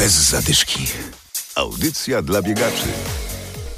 Bez zadyszki. Audycja dla biegaczy.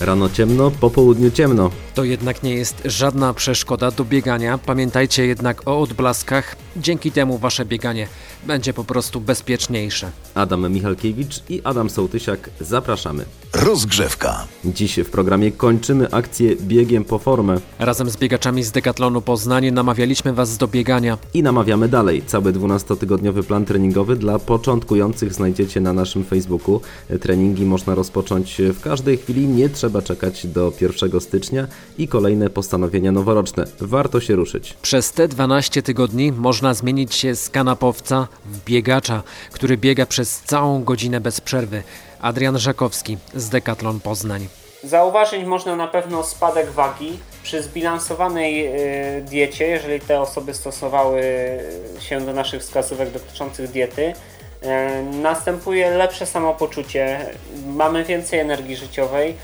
Rano ciemno, po południu ciemno. To jednak nie jest żadna przeszkoda do biegania. Pamiętajcie jednak o odblaskach. Dzięki temu wasze bieganie będzie po prostu bezpieczniejsze. Adam Michalkiewicz i Adam Sołtysiak zapraszamy. Rozgrzewka. Dziś w programie kończymy akcję Biegiem po formę Razem z biegaczami z Decathlonu Poznanie namawialiśmy was do biegania. i namawiamy dalej. Cały 12-tygodniowy plan treningowy dla początkujących znajdziecie na naszym Facebooku. Treningi można rozpocząć w każdej chwili, nie trzeba czekać do 1 stycznia i kolejne postanowienia noworoczne. Warto się ruszyć. Przez te 12 tygodni można zmienić się z kanapowca w biegacza, który biega przez całą godzinę bez przerwy. Adrian Żakowski z Decathlon Poznań. Zauważyć można na pewno spadek wagi przy zbilansowanej y, diecie, jeżeli te osoby stosowały się do naszych wskazówek dotyczących diety. E, Następuje lepsze samopoczucie, mamy więcej energii życiowej, e,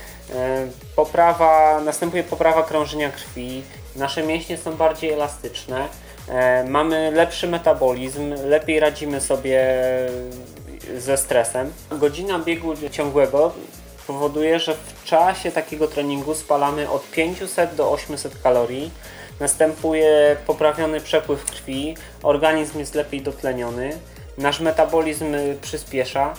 poprawa, następuje poprawa krążenia krwi, nasze mięśnie są bardziej elastyczne, e, mamy lepszy metabolizm, lepiej radzimy sobie ze stresem. Godzina biegu ciągłego powoduje, że w czasie takiego treningu spalamy od 500 do 800 kalorii. Następuje poprawiony przepływ krwi, organizm jest lepiej dotleniony, nasz metabolizm przyspiesza.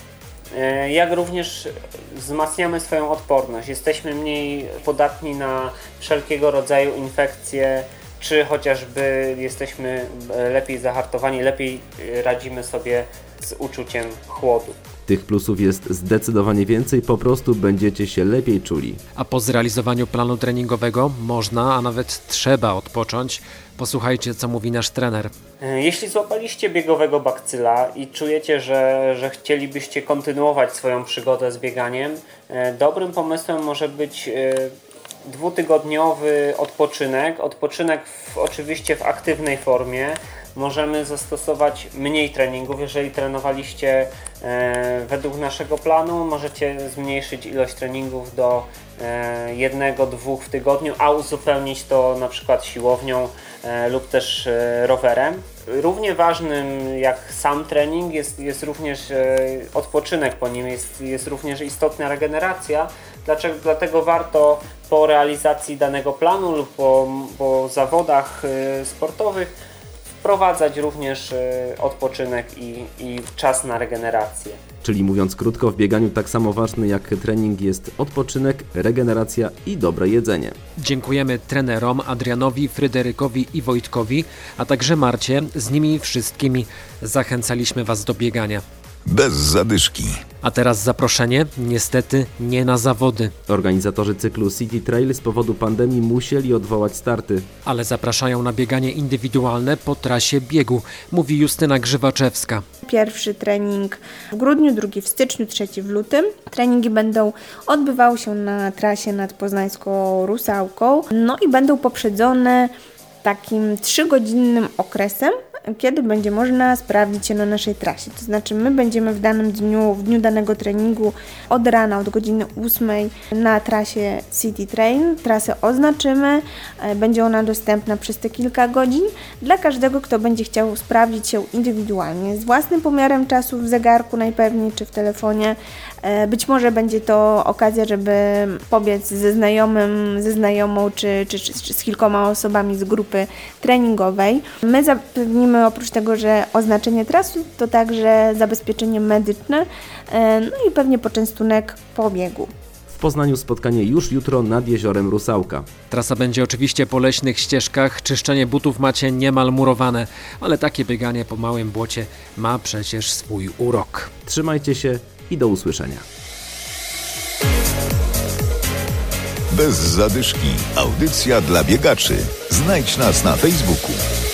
E, Jak również wzmacniamy swoją odporność. Jesteśmy mniej podatni na wszelkiego rodzaju infekcje, czy chociażby jesteśmy e, lepiej zahartowani, lepiej e, radzimy sobie z uczuciem chłodu. Tych plusów jest zdecydowanie więcej, po prostu będziecie się lepiej czuli. A po zrealizowaniu planu treningowego można, a nawet trzeba odpocząć. Posłuchajcie, co mówi nasz trener. E, Jeśli złapaliście biegowego bakcyla i czujecie, że, że chcielibyście kontynuować swoją przygodę z bieganiem, dobrym pomysłem może być dwutygodniowy odpoczynek. Odpoczynek w, oczywiście w aktywnej formie. Możemy zastosować mniej treningów. Jeżeli trenowaliście e, według naszego planu, możecie zmniejszyć ilość treningów do e, jednego, dwóch w tygodniu, a uzupełnić to na przykład siłownią e, lub też rowerem. Równie ważnym jak sam trening jest, jest również odpoczynek po nim, jest, jest również istotna regeneracja. Dlaczego, dlatego warto po realizacji danego planu lub po, po zawodach sportowych wprowadzać również e, odpoczynek i, i czas na regenerację. Czyli mówiąc krótko, w bieganiu tak samo ważny jak trening jest odpoczynek, regeneracja i dobre jedzenie. Dziękujemy trenerom Adrianowi, Fryderykowi i Wojtkowi, a także Marcie. Z nimi wszystkimi zachęcaliśmy Was do biegania. Bez zadyszki. A teraz zaproszenie, niestety nie na zawody, Organizatorzy cyklu City Trail z powodu pandemii musieli odwołać starty. ale zapraszają na bieganie indywidualne po trasie biegu, mówi Justyna Grzywaczewska. Pierwszy trening w grudniu, drugi w styczniu, trzeci w lutym. Treningi będą odbywały się na trasie nad Poznańską Rusałką, no i będą poprzedzone takim trzygodzinnym okresem, kiedy będzie można sprawdzić się na naszej trasie. To znaczy my będziemy w danym dniu, w dniu danego treningu od rana, od godziny 8 na trasie City Train. Trasę oznaczymy, e, będzie ona dostępna przez te kilka godzin dla każdego, kto będzie chciał sprawdzić się indywidualnie, z własnym pomiarem czasu w zegarku najpewniej, czy w telefonie. E, Być może będzie to okazja, żeby pobiec ze znajomym, ze znajomą, czy, czy, czy, z kilkoma osobami z grupy treningowej. My zapewnimy oprócz tego, że oznaczenie trasy, to także zabezpieczenie medyczne, e, no i pewnie poczęstunek po biegu. W Poznaniu spotkanie już jutro nad jeziorem Rusałka. Trasa będzie oczywiście po leśnych ścieżkach, czyszczenie butów macie niemal murowane, ale takie bieganie po małym błocie ma przecież swój urok. Trzymajcie się i do usłyszenia. Bez zadyszki. Audycja dla biegaczy. Znajdź nas na Facebooku.